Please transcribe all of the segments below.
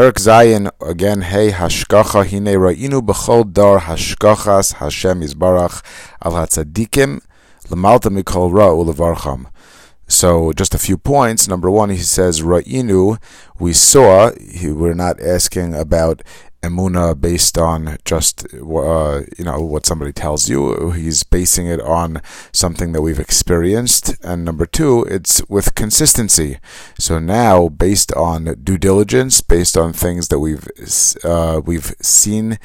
Perak Zayin again. Hey hashkacha hine ra'inu b'chol dar hashkachas Hashem Yisbarach al hatzadikim l'malta mikol ra ulevarcham. So just a few points. Number one, he says ra'inu. We saw. We're not asking about emuna based on just uh, you know what somebody tells you. He's basing it on something that we've experienced. And number two, it's with consistency. So now, based on due diligence, based on things that we've uh, we've seen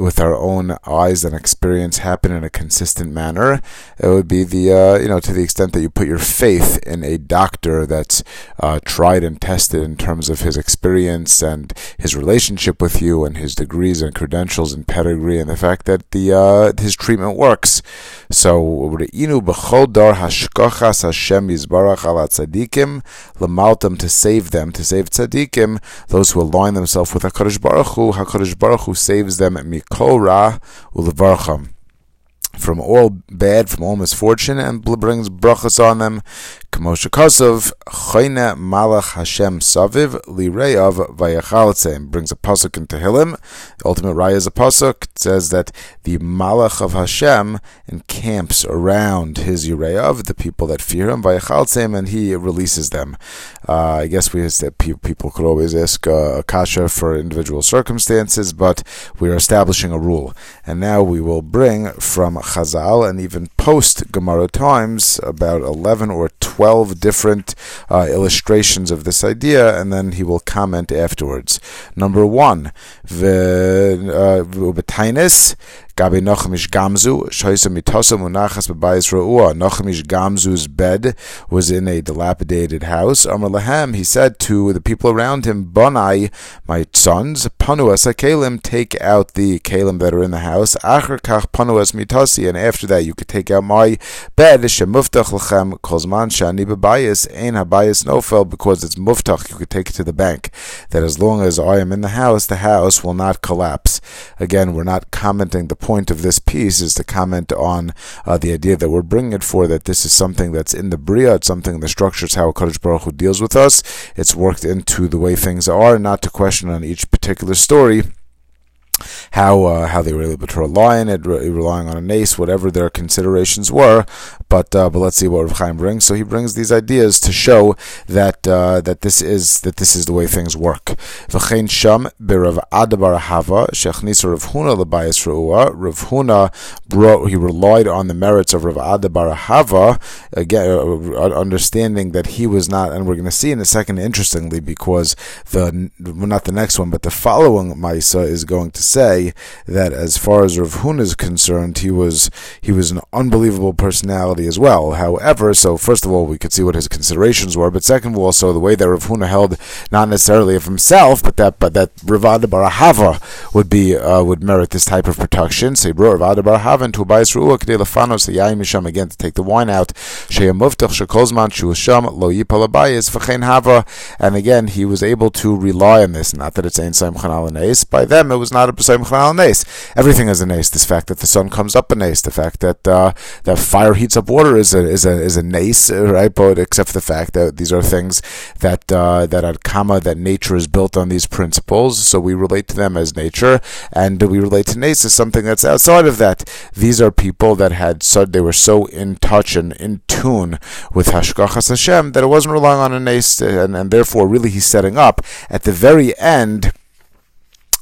with our own eyes and experience happen in a consistent manner. It would be the uh, you know to the extent that you put your faith in a doctor that's uh, tried and tested in terms of his experience and his relationship with you and his degrees and credentials and pedigree and the fact that the uh, his treatment works. So re'inu b'chol dar hashkochas Hashem yizbarach ala tzadikim l'maltam to save them to save tzadikim those who align themselves with Hakadosh Baruch Hu. Hakadosh Baruch Hu saves them ra ulevarcham from all bad, from all misfortune, and brings brachas on them. Kmoshe Kosov, Chayne Malach Hashem Saviv, Lireyav Vayachaltze, brings a pasuk in Tehillim. The ultimate raya is a pasuk. It says that the Malach of Hashem encamps around his Yireyav, the people that fear him, Vayachaltze, and he releases them. Uh, I guess we that people could always ask uh, kasha for individual circumstances, but we are establishing a rule. And now we will bring from Chazal and even post Gemara times about 11 or 12 different uh, illustrations of this idea, and then he will comment afterwards. Number one, Ubetainis, Gabi Nachum Ish Gamzu, Shoisa Mitosa Munachas Babayis Ra'ua. Nachum Ish Gamzu's bed was in a dilapidated house. Amr Lahem, he said to the people around him, Bonai, my sons, Panu as Kalim, take out the Kalim that are in the house. Acher Kach Panu as Mitasi, and after that you could take Lachem, Kozman Shani Nofel, because it's Muftach, you could take it to the bank. That as long as I am in the house, the house will not collapse. Again, we're not commenting the point of this piece is to comment on uh, the idea that we're bringing it for that this is something that's in the Bria, it's something in the structures how Kadosh Baruch Hu deals with us. It's worked into the way things are, not to question on each particular story how uh, how they were able to rely on it, re- relying on a nace, whatever their considerations were. But uh, but let's see what Rav Chaim brings. So he brings these ideas to show that uh, that this is that this is the way things work. V'chein sham berav adabar hava shechnisa Rav Huna lebayis re'ua. Rav Huna brought he relied on the merits of Rav adabar hava again, uh, understanding that he was not, and we're going to see in a second. Interestingly, because the not the next one, but the following Maisa is going to say that as far as Rav Huna is concerned, he was he was an unbelievable personality as well. However, so first of all, we could see what his considerations were, but second of all, so the way that Rav Huna held not necessarily of himself, but that but that Ravada Barahava would be uh, would merit this type of protection. Brought Ravada Barahava Misham again to take the wine out. Sheyamuvtach Shekolzman Shuasham Lo Hava, and again he was able to rely on this. Not that it's Ein Saim Chanal By them, it was not a Everything is an ace. This fact that the sun comes up an ace. The fact that uh, that fire heats up water is a is a is a nace, right? But except for the fact that these are things that uh, that are kama that nature is built on these principles. So we relate to them as nature, and we relate to nace as something that's outside of that. These are people that had so they were so in touch and in tune with Hashkachas Hashem that it wasn't relying on a nace, and, and therefore really he's setting up at the very end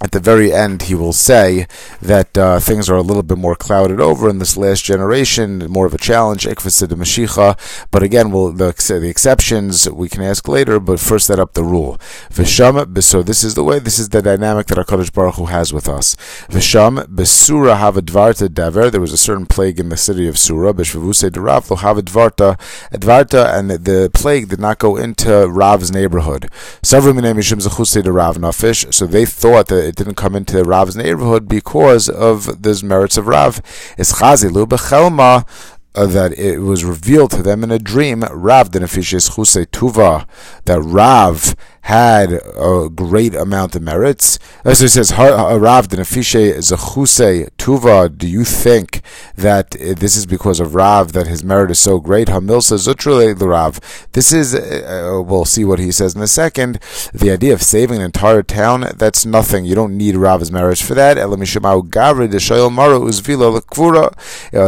at the very end, he will say that uh, things are a little bit more clouded over in this last generation, more of a challenge. But again, we'll, the, the exceptions we can ask later, but first set up the rule. So this is the way, this is the dynamic that HaKadosh Baruch Hu has with us. Besura dever, there was a certain plague in the city of Surah, bishvavuse de Rav, lo havadvarta, advarta, and the, plague did not go into Rav's neighborhood. So they thought that it didn't come into Rav's neighborhood because of the merits of Rav. Is chazilu bechelma that it was revealed to them in a dream, Rav Denefishes Chuse Tuva, that Rav had a great amount of merits. As it says, Rav Denefishe Zechuse Tuva, do you think that this is because of Rav that his merit is so great? Hamilsa Zutrule Rav. This is, uh, we'll see what he says in a second. The idea of saving an entire town, that's nothing. You don't need Rav's merits for that. Uh,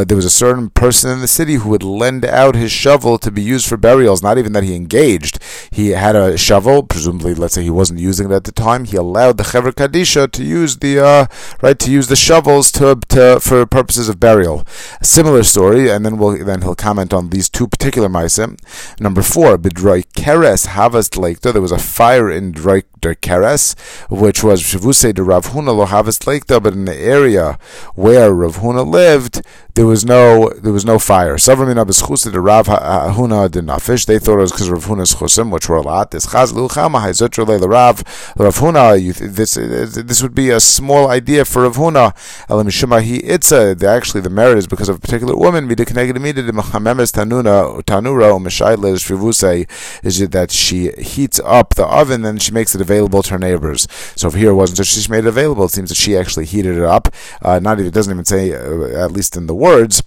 there was a certain person in the city who would lend out his shovel to be used for burials, not even that he engaged. He had a shovel, presumably, let's say he wasn't using it at the time. He allowed the Chevra Kadisha to use the uh, right to use the shovels to, to for purposes of burial. A similar story, and then we'll then he'll comment on these two particular ma'asim. Number four, bidroi keres havas lekta. There was a fire in droi keres, which was shavuse de Rav Huna lo havas lekta, but in the area where Rav Huna lived, there was no there was no fire. Savramina b'schusa de Rav Huna de Nafish. They thought it was because Rav Huna's chusim, which were a lot. This chaz luchama hayzutra le Rav Rav Huna. This this would be a small idea for Rav Huna. Elamishima he itza. Actually, the merit is because of a particular woman. Midikneged midid mechamemes tanuna tanura umeshayla shvivuse is that she heats up the oven and she makes it available to her neighbors. So if here it wasn't that she made it available, it seems that she actually heated it up. Uh, not even it doesn't even say uh, at least in the words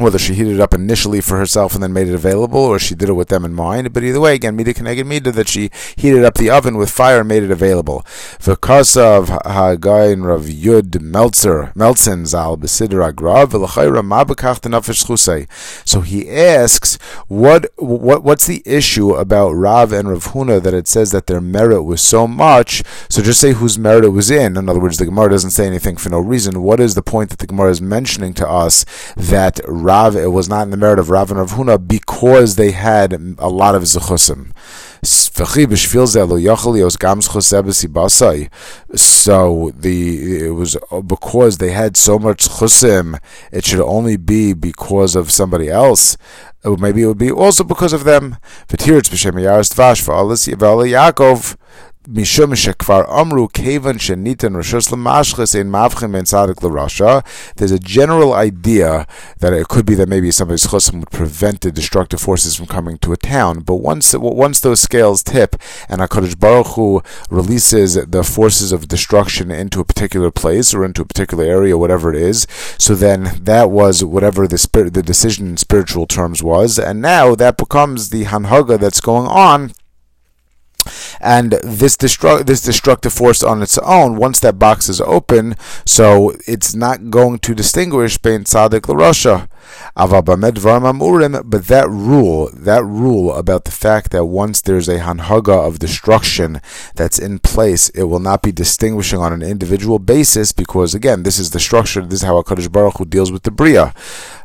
whether she heated it up initially for herself and then made it available, or she did it with them in mind. But either way, again, Mida Keneged Mida, that she heated up the oven with fire and made it available. Hagayin Rav Yud Meltzer, Meltzen Zal B'Sidra Grav, So he asks, what, what, what's the issue about Rav and Rav Huna that it says that their merit was so much? So just say whose merit it was in. In other words, the Gemara doesn't say anything for no reason. What is the point that the Gemara is mentioning to us that Rav, it was not in the merit of Rav and Rav Huna because they had a lot of zechusim. So the it was uh, because they had so much chusim, it should only be because of somebody else. Or maybe it would be also because of them. Yaakov. Mishum shekvar amru kevan shenitan rishus lemashches in mavchim and tzadik l'rasha. There's a general idea that it could be that maybe somebody's chosim would prevent the destructive forces from coming to a town. But once once those scales tip and Hakadosh Baruch Hu releases the forces of destruction into a particular place or into a particular area, whatever it is, so then that was whatever the spirit, the decision in spiritual terms was, and now that becomes the hanhaga that's going on and this this destructive force on its own, once that box is open, so it's not going to distinguish between tzaddik l'rasha. But that rule, that rule about the fact that once there's a hanhaga of destruction that's in place, it will not be distinguishing on an individual basis because again, this is the structure. This is how Hakadosh Baruch Hu deals with the bria.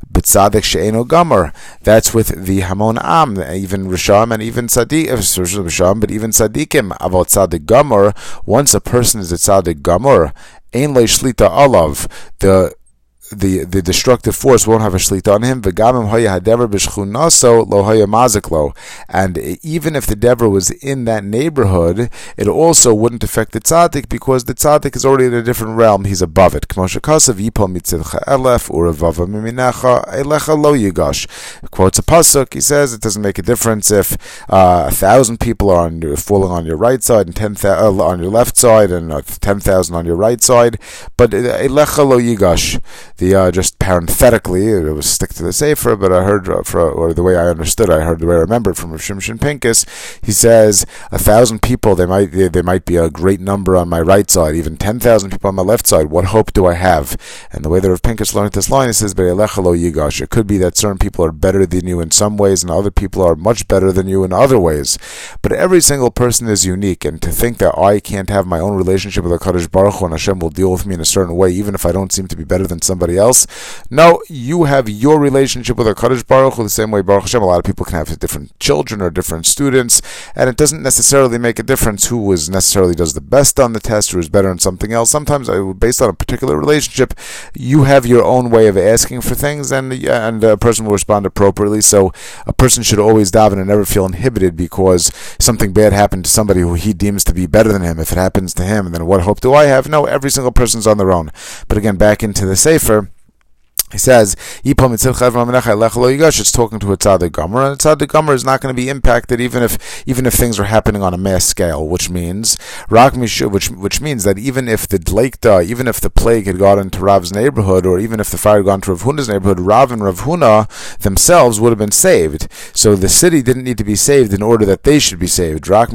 But tzaddik she'eno gamar. That's with the Hamon Am, even Risham and even uh, Risham, but even Tzaddikim. About tzaddik gamar, once a person is a tzaddik gamar, ein le shlita alav, the the the destructive force won't have a shlita on him. Haya maziklo. And even if the dever was in that neighborhood, it also wouldn't affect the tzaddik because the tzaddik is already in a different realm. He's above it. Quotes a pasuk. He says it doesn't make a difference if uh, a thousand people are on, falling on your right side and ten thousand uh, on your left side and uh, ten thousand on your right side, but uh, elecha lo yigash the uh, just parenthetically, it was stick to the sefer, but I heard uh, for, or the way I understood, I heard the way I remembered from Shimshon Pincus. He says a thousand people, they might they, they might be a great number on my right side, even ten thousand people on my left side. What hope do I have? And the way that Rav Pincus learned this line, he says, yigash. It could be that certain people are better than you in some ways, and other people are much better than you in other ways. But every single person is unique, and to think that I can't have my own relationship with Hakadosh Baruch Hu and Hashem will deal with me in a certain way, even if I don't seem to be better than somebody somebody else. No, you have your relationship with Hakadosh Baruch Hu the same way Baruch Hashem. A lot of people can have different children or different students, and it doesn't necessarily make a difference who is necessarily does the best on the test or is better in something else. Sometimes, based on a particular relationship, you have your own way of asking for things, and and a person will respond appropriately. So a person should always daven and never feel inhibited because something bad happened to somebody who he deems to be better than him. If it happens to him, then what hope do I have? No, every single person's on their own. But again, back into the sefer he says, it's talking to a tzaddik gomer, and a tzaddik gomer is not going to be impacted even if even if things are happening on a mass scale, which means which which means that even if the dleikta, even if the plague had got into Rav's neighborhood, or even if the fire had gone to Rav Huna's neighborhood, Rav and Rav Huna themselves would have been saved. So the city didn't need to be saved in order that they should be saved. Really,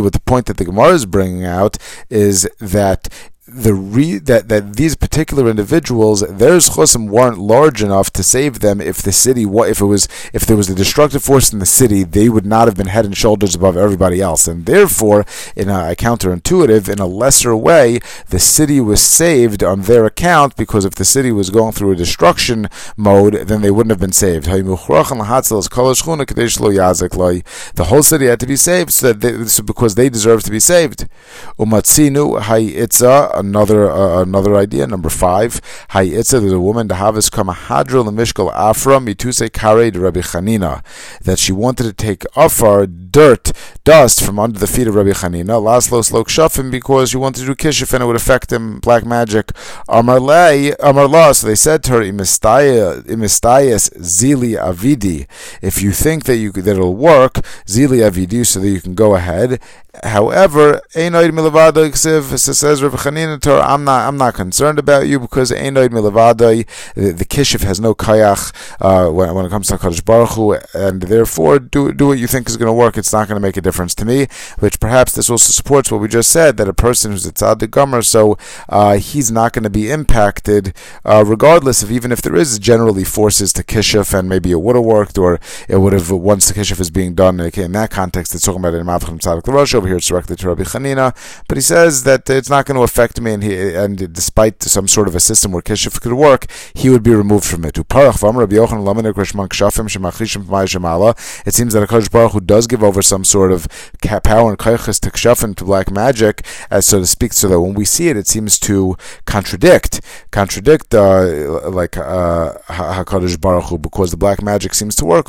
what the point that the Gemara is bringing out is that the re- that that these particular individuals their chosim weren't large enough to save them if the city if it was if there was a destructive force in the city they would not have been head and shoulders above everybody else. And therefore in a, a counterintuitive in a lesser way the city was saved on their account because if the city was going through a destruction mode then they wouldn't have been saved. The whole city had to be saved so, they, so because they deserve to be saved another uh, another idea. Number five, Hayitza, there's a woman, the Havis Kama Hadril Mishkal Afra Mituse Kare de Rabbi Chanina, that she wanted to take afar, dirt, dust from under the feet of Rabbi Chanina, Laslo Slok Shafim, because she wanted to do Kishif and it would affect him, black magic. Amarlei, Amarla, so they said to her, Imistayas Zili Avidi, if you think that you that it'll work, Zili Avidi, so that you can go ahead. However, Einoid Milavada says Rabbi Chanina, Torah, I'm not I'm not concerned about you because Einoid Milavadai, the, the Kishif has no kayach uh, when, when it comes to Hakadosh Baruch Hu, and therefore do do what you think is going to work. It's not going to make a difference to me. Which perhaps this also supports what we just said that a person who's a tzaddik gomer, so uh, he's not going to be impacted, uh, regardless of even if there is generally forces to Kishif and maybe it would have worked or it would have once the Kishif is being done. In that context, it's talking about in Mavchim Tzaddik Larosh. Over here, it's directly to Rabbi Chanina, but he says that it's not going to affect me, and he, and despite some sort of a system where kishuf could work, he would be removed from it. It seems that a Hakadosh Baruch Hu does give over some sort of power and kaiches to kshafim to black magic, as so to speak, so that when we see it, it seems to contradict contradict uh, like uh, Hakadosh Baruch because the black magic seems to work.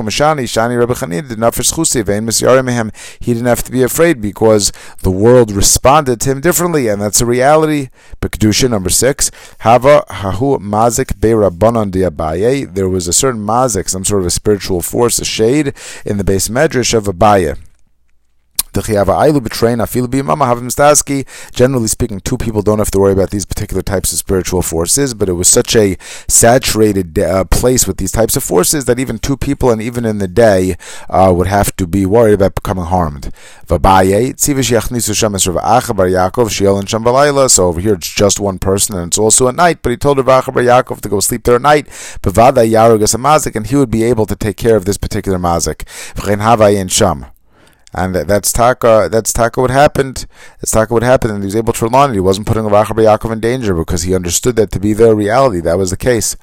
He didn't have to be afraid because the world responded to him differently, and that's a reality. Bekdusha number six. Hava hahu mazik be'rabbanon diabaye. There was a certain mazik, some sort of a spiritual force, a shade in the base medrash of Abaye. Generally speaking, two people don't have to worry about these particular types of spiritual forces, but it was such a saturated uh, place with these types of forces that even two people, and even in the day, uh, would have to be worried about becoming harmed. So over here it's just one person, and it's also at night, but he told Rav Yaakov to go sleep there at night, and he would be able to take care of this particular mazik and that's taka. That's taka. What happened? That's taka. What happened, and he was able to rely on it. He wasn't putting Rav Yaakov in danger because he understood that to be their reality. That was the case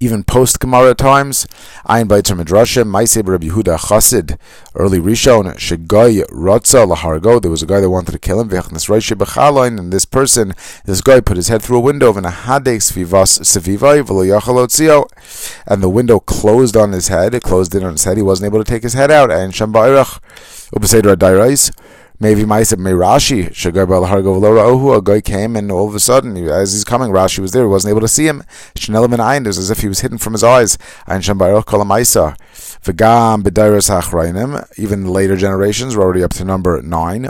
even post Gemara times. Ayin Baitzer Midrashim, Maiseb Rabbi Yehuda Chassid, early Rishon, Shegoy Rotza Lahargo. There was a guy that wanted to kill him. Vechnes Roishe Bechaloin, and this person, this guy, put his head through a window and the window closed on his head. It closed in on his head. He wasn't able to take his head out. And Shambairach Ubeseder Adairais. Maybe Maisa may Rashi Shagar Bal Balhargov Ohu. A guy came and all of a sudden, as he's coming, Rashi was there. He wasn't able to see him. Shnel ben Ayin. It was as if he was hidden from his eyes. Ayin Shambayroch Kol Maisa. V'gam b'dairas. Even later generations, we're already up to number nine.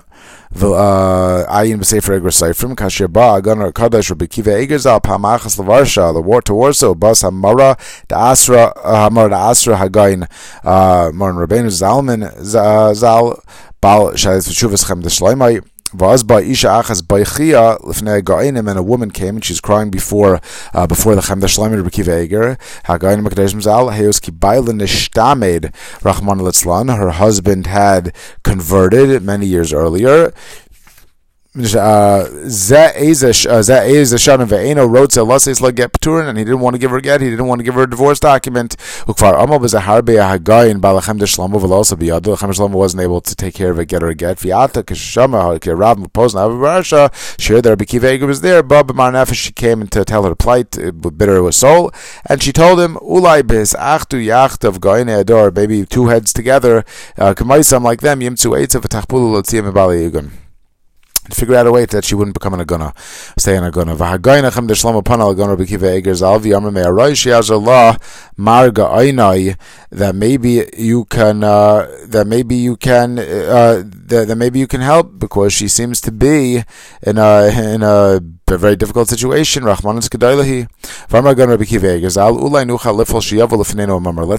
Uh, Ayin b'sefer Eger Seifrim. Kasher ba agan kadosh Rabbi Kiva Eger zal pamachas levarsha. The war to Warsaw. Bas hamara da asra hamara da asra hagayin. Uh, Moran Rabbeinu Zalman zal And a woman came and she's crying before uh, before the Chem Deshleimai Rebbe Kiva Eger. Haga'inim Mekadesh Mzal Heos Kibayla Nishtamed Rachman Litzlan. Her husband had converted many years earlier. Uh, uh, and he didn't want to give her a get. He didn't want to give her a divorce document. A. Lechem wasn't able to take care of it, get her a get. Viata Kishama Rav Mupozna Avarasha. Sure, was there. Bob Marnefesh she came to tell her plight, uh, bitter was soul, and she told him Ulai Bis Achtu Yacht of Ador, baby, two heads together. Uh, like them Yimtzu Eitzav Tachpulu Lotziyam Bali Yugun. Figure out a way that she wouldn't become an aguna, stay an aguna. V'hagaynachem de shlomo panal aguna Rabbi Kiva Eger zalvi yamar me aroy Allah marga aynai that maybe you can uh, that maybe you can uh, that, that maybe you can help because she seems to be in a in a a very difficult situation. Let's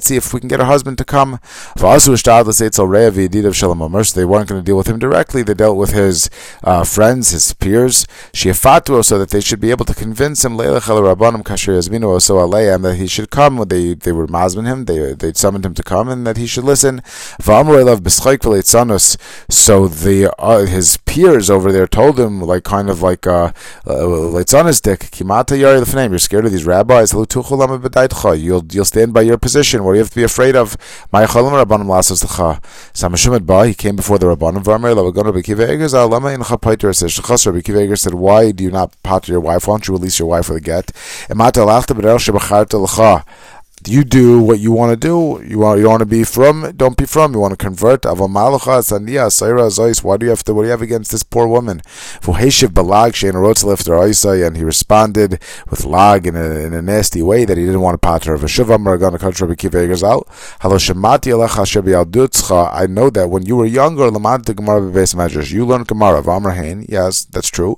see if we can get her husband to come. So they weren't going to deal with him directly. They dealt with his uh, friends, his peers, so that they should be able to convince him that he should come. They they were masmin him. They they summoned him to come and that he should listen. So the uh, his peers over there told him like kind of like uh, uh it's on his dick. You're scared of these rabbis. You'll you'll stand by your position. What do you have to be afraid of? He came before the rabbanim. Said, Why do you not pater your wife? Why don't you release your wife with a get? You do what you want to do. You want you want to be from. Don't be from. You want to convert. Avamalucha sandia saira zois. Why do you have to? What do you have against this poor woman? And he responded with lag in a, in a nasty way that he didn't want to pater of I know that when you were younger, you learned Gemara of Amrahain. Yes, that's true.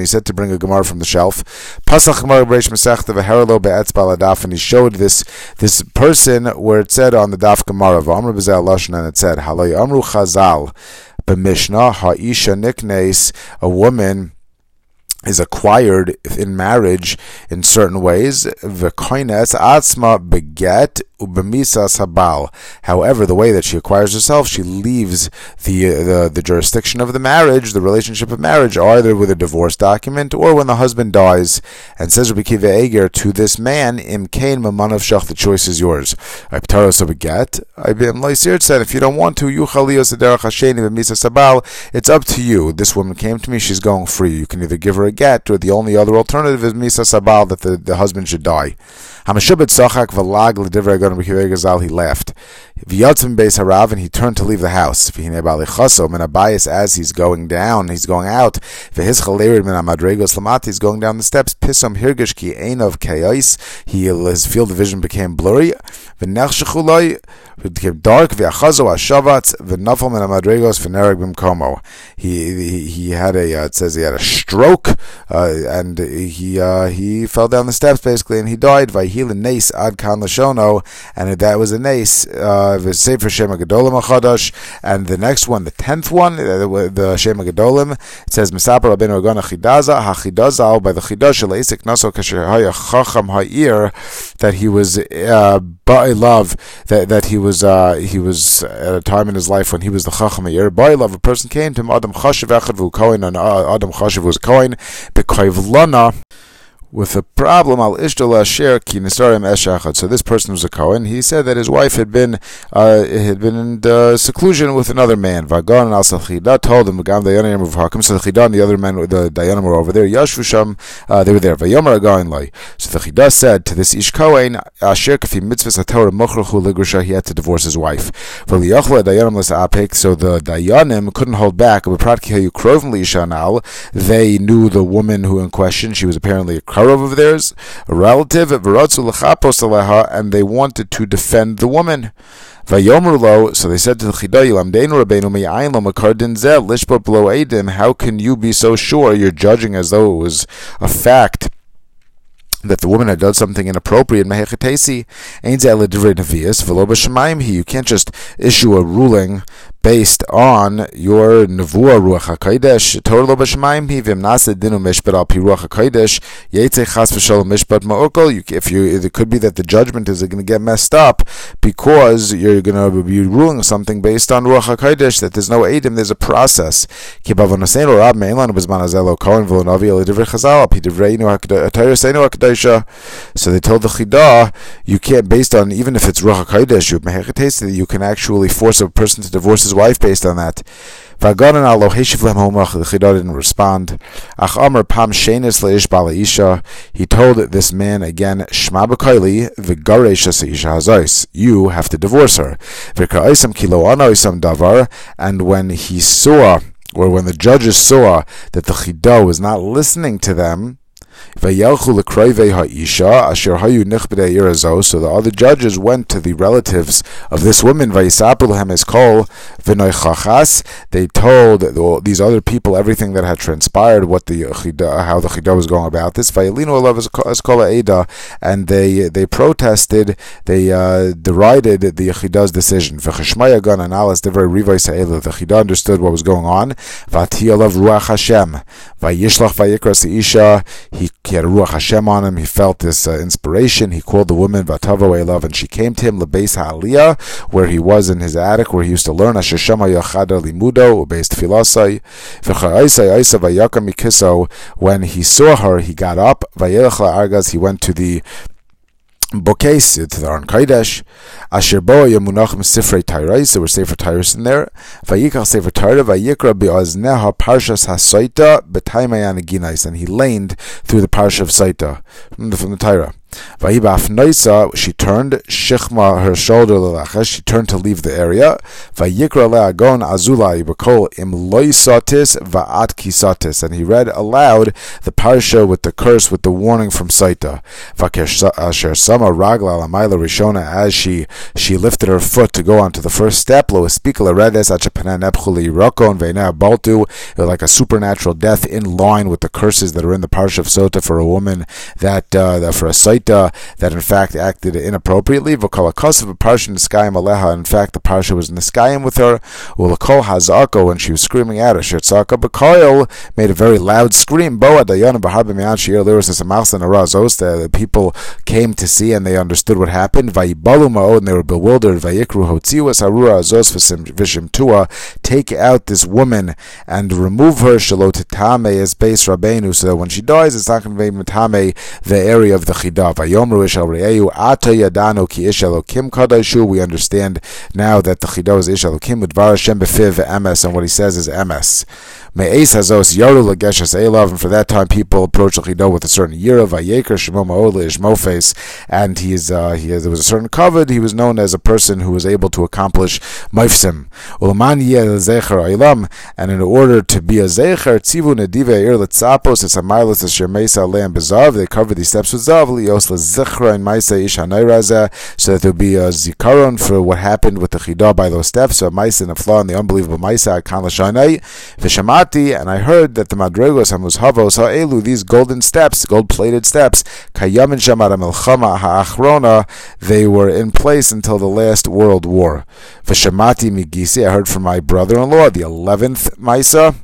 He said to bring a Gemara from the shelf. Pasach Gemara Reish Masechta v'Herelo be'etz baladaf, and he showed this this person where it said on the daf Gemara v'Amr b'Zel Lashon, and it said Halay Amru Chazal b'Mishnah Ha'isha Niknes, a woman is acquired in marriage in certain ways. V'koines atzma beget ubemisas habal. However, the way that she acquires herself, she leaves the, the the jurisdiction of the marriage, the relationship of marriage, either with a divorce document or when the husband dies. And says Rabbi Kiva Eger to this man, Im kain mamanav shach, the choice is yours. Iptaros beget. Ibim Laisir said, if you don't want to, yuchalios aderach hasheni bemisas habal. It's up to you. This woman came to me; she's going free. You can either give her a get, or the only other alternative is misas habal that the, the husband should die. Hamashubet Sochak Valag he left. V'yotzim Beis Harav, and he turned to leave the house. V'hine Balichosom, and Abayas, as he's going down, he's going out. V'his Min Amadregos Lamati, he's going down the steps. Pisom Hirgish Ki of Kayos, he, his field of vision became blurry. V'nech it became dark. V'achazo Hashavatz, v'nafal Min Amadregos, v'nereg Bimkomo. He, he, he had a, uh, it says he had a stroke, uh, and he, uh, he fell down the steps basically, and he died. V'hi Tehillah Nace Ad Kan and that was a Nace, uh, Sefer Shema Gedolim Achadash, and the next one, the tenth one, the, Shema Gedolim, it says Mesaper Rabbeinu Agana Chidaza, HaChidazal, by the Chidash Esek Naso Kasher Haya Chacham Ha'ir, that he was, uh, love, that, that he was, uh, he was at a time in his life when he was the Chacham Ha'ir, love, a person came to him, Adam Chashav Echad Vu Kohen, and uh, Adam Chashav was Kohen, Bekoiv Lana, with a problem al ishtala share ki. So this person was a Kohen. He said that his wife had been uh, had been in uh, seclusion with another man. Vagon al Salchida told him Dayanim of Hakim. So the Chidah and the other men, the Dayanim were over there. Yashvusham, uh, they were there. Vayomer. So the Chidah said to this Ish Kohen, Asher kafi mitzvahs haTorah mochrachu ligrusha. He had to divorce his wife. V'liyachla Dayanim apik. So the Dayanim couldn't hold back. They knew the woman who in question. She was apparently a Karov of theirs, a relative, and they wanted to defend the woman. So they said to the lishbot how can you be so sure? You're judging as though it was a fact that the woman had done something inappropriate, you can't just issue a ruling based on your nevuah ruach hakodesh. Torah lo dinu mishpat al pi ruach hakodesh chas v'shalom mishpat. If you, it could be that the judgment is going to get messed up because you're going to be ruling something based on ruach hakodesh that there's no edim, there's a process. Rab b'zman azelo kohen divrei chazal pi ha'tayraseinu ha'kedesha. So they told the chidah you can't based on even if it's ruach hakodesh you you can actually force a person to divorce his wife based on that. Vaganan alo heshivlem homach, the Chida didn't respond. Ach Amr pam shenis leish bala isha, he told this man again, Shma b'koili, v'garesh isha hazais, you have to divorce her. V'ka'isam kilo ana isam davar, and when he saw, or when the judges saw that the Chida was not listening to them, so the other judges went to the relatives of this woman. They told these other people everything that had transpired, what the how the chida was going about this. And they they protested, they uh, derided the chida's decision. The chida understood what was going on. He he had a Ruach Hashem on him. He felt this uh, inspiration. He called the woman Vatavo Elav, and she came to him Lebeis Ha'aliyah, where he was in his attic, where he used to learn Asher Shema Yachada Limudo, Ubeis Tfilasai. When he saw her, he got up. He went to the Bokes to the Aron Kodesh, Asher Bo Yamunachim Sifrei Tairais, there were Sefer Tairais in there. Vayikach Sefer Taira, Vayikra Be'ozneha Parshas HaSaita, Betaimayan Ginais, and he laned through the Parsha of Saita, from the, from the Torah. She turned, Shichma, her shoulder lelaches, she turned to leave the area. Vayikra le'agon azulai b'kol im loisatis va'at kisatis. And he read aloud the parsha with the curse, with the warning from Saita. Asher sama ragla lamayla rishona, as she, she lifted her foot to go onto the first step, lo espikala redes achapanan epchuli rokon ve'nea baltu, like a supernatural death in line with the curses that are in the parsha of Sota for a woman that, uh, that for a Saita that in fact acted inappropriately. V'kol akasav parsha niskayim aleha. In fact, the parsha was in the niskayim with her. Ulakol hazako when she was screaming out. Shertzaka b'koil made a very loud scream. Boa dayana b'harba mi'an sheir liris esamalsan arazos. The people came to see and they understood what happened. Vayibalu ma'od and they were bewildered. Vayikru hotziu asarura azos v'shim tua. Take out this woman and remove her. Shalotitame as base rabenu. So that when she dies, it's not going to be matame the area of the chidah. We understand now that the Chidah is Ish Elokim Udvar Hashem Befiv Emes, and what he says is Emes. Me'es hazos yaru legeshes elav, and for that time people approach Chido with a certain of vayeker shemo ma'ole ishmofes, and he is uh, he has, there was a certain covet. He was known as a person who was able to accomplish mifsim. Ulman zecher ilam, and in order to be a zecher, tzivu nedive ir letzapos es amaylos es shermesa leim bezav. They cover these steps with zav lios lezechra and maisa ish so that there will be a zikaron for what happened with the chidah by those steps. So a maisa and a flaw in the unbelievable maisa kan l'shanai v'shamat and I heard that the Madregos Hamuzhavos Ha'elu, these golden steps, gold-plated steps, Kayamin Shamar Melchama Ha'achrona, they were in place until the last World War. V'shamati Migisi, I heard from my brother-in-law, the 11th Maisa,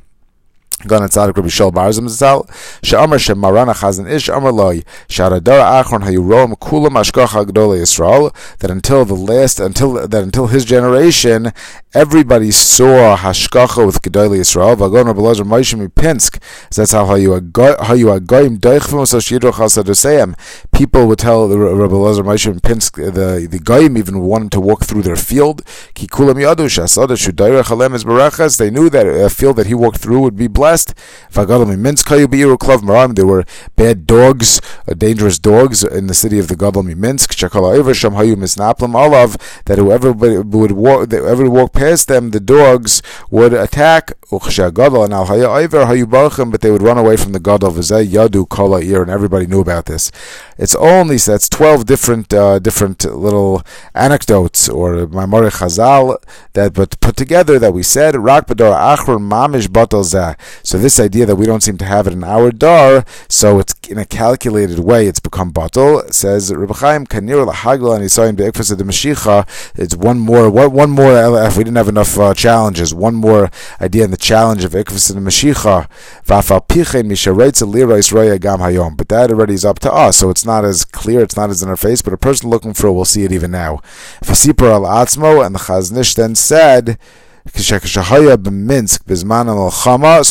Gan Tzadik Rabbi Shol Barzim Zal, She'amar She'marana Chazan Ish Amar Loi, She'aradara Achron Hayurom Kulam Ashkocha Gdole Yisrael, that until the last, until, that until his generation, everybody saw Hashkacha with Gdole Yisrael, Vagon Rabbi Lazar Moshe Pinsk, that's how Hayu Agoyim Deichvim So Shidro Chasadoseyam, people would tell the Rabbi Lazar Moshe Pinsk, the, the Goyim even wanted to walk through their field, Ki Kulam Yadu Shasada Shudaira Chalem is Barachas, they knew that a field that he walked through would be blessed, blessed. There were bad dogs, uh, dangerous dogs in the city of the Gadol Minsk. That whoever would walk, whoever past them, the dogs would attack. But they would run away from the Gadol. Yadu Kala and everybody knew about this. It's only that's twelve different uh, different little anecdotes or Mamore Chazal that but put together that we said Rak Achron Mamish so this idea that we don't seem to have it in our dar, so it's in a calculated way, it's become batal. says Rebbe Chaim Kanir lahagla be'ekfas of the Mashiach. It's one more, one more. If we didn't have enough uh, challenges, one more idea in the challenge of ekfas of the Mashiach. Vafal pichein mishareitz lira Yisrael gam hayom. But that already is up to us, so it's not as clear, it's not as in our face. But a person looking for it will see it even now. Fasipur al atzmo and the Chaznish then said So this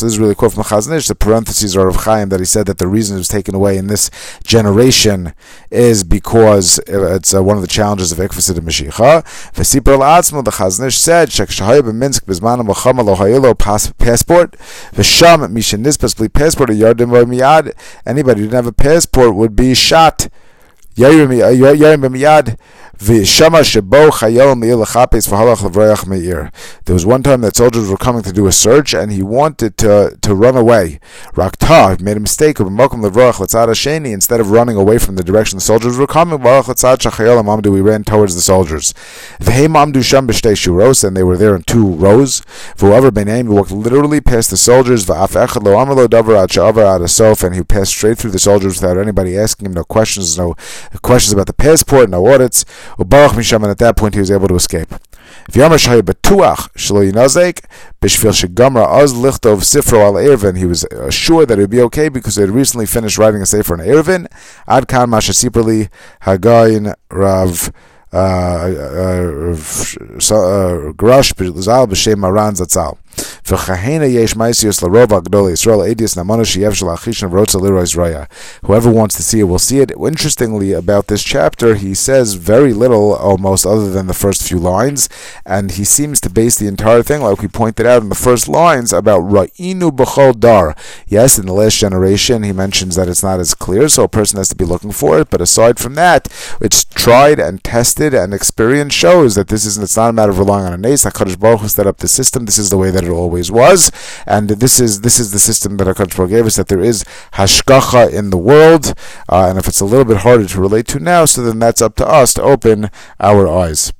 is really quote from Chaznish. The parentheses are of Chaim that he said that the reason it was taken away in this generation is because it's uh, one of the challenges of Ekvasid and Mashiach. V'sipur al the Chaznish said Shakashahaya b'Minsk bizman al lo passport. V'sham mishin nispas bli passport a yardim miyad. Anybody who didn't have a passport would be shot. There was one time that soldiers were coming to do a search, and he wanted to, to run away. Rakta made a mistake. Of instead of running away from the direction the soldiers were coming, we ran towards the soldiers. And they were there in two rows. We walked literally past the soldiers. And he passed straight through the soldiers without anybody asking him no questions, no questions about the passport, no audits. Ubarach Misham, and at that point he was able to escape. V'yamar shahay betuach shlo yinazek b'shvil shegamra az lichtov sifro al Eruvin. He was sure that it would be okay because he had recently finished writing a sefer on Eruvin. Ad kan masha siperli hagayin rav. Uh, uh, uh, Garash Zal b'shem Maran Zatzal. Whoever wants to see it will see it. Interestingly, about this chapter, he says very little, almost other than the first few lines, and he seems to base the entire thing, like we pointed out in the first lines, about ra'inu b'chol dar. Yes, in the last generation, he mentions that it's not as clear, so a person has to be looking for it. But aside from that, it's tried and tested, and experience shows that this is it's not a matter of relying on a nace. Hakadosh Baruch Hu set up the system. This is the way that it always was, and this is this is the system that Hakadosh gave us that there is hashgacha in the world, uh, and if it's a little bit harder to relate to now, so then that's up to us to open our eyes.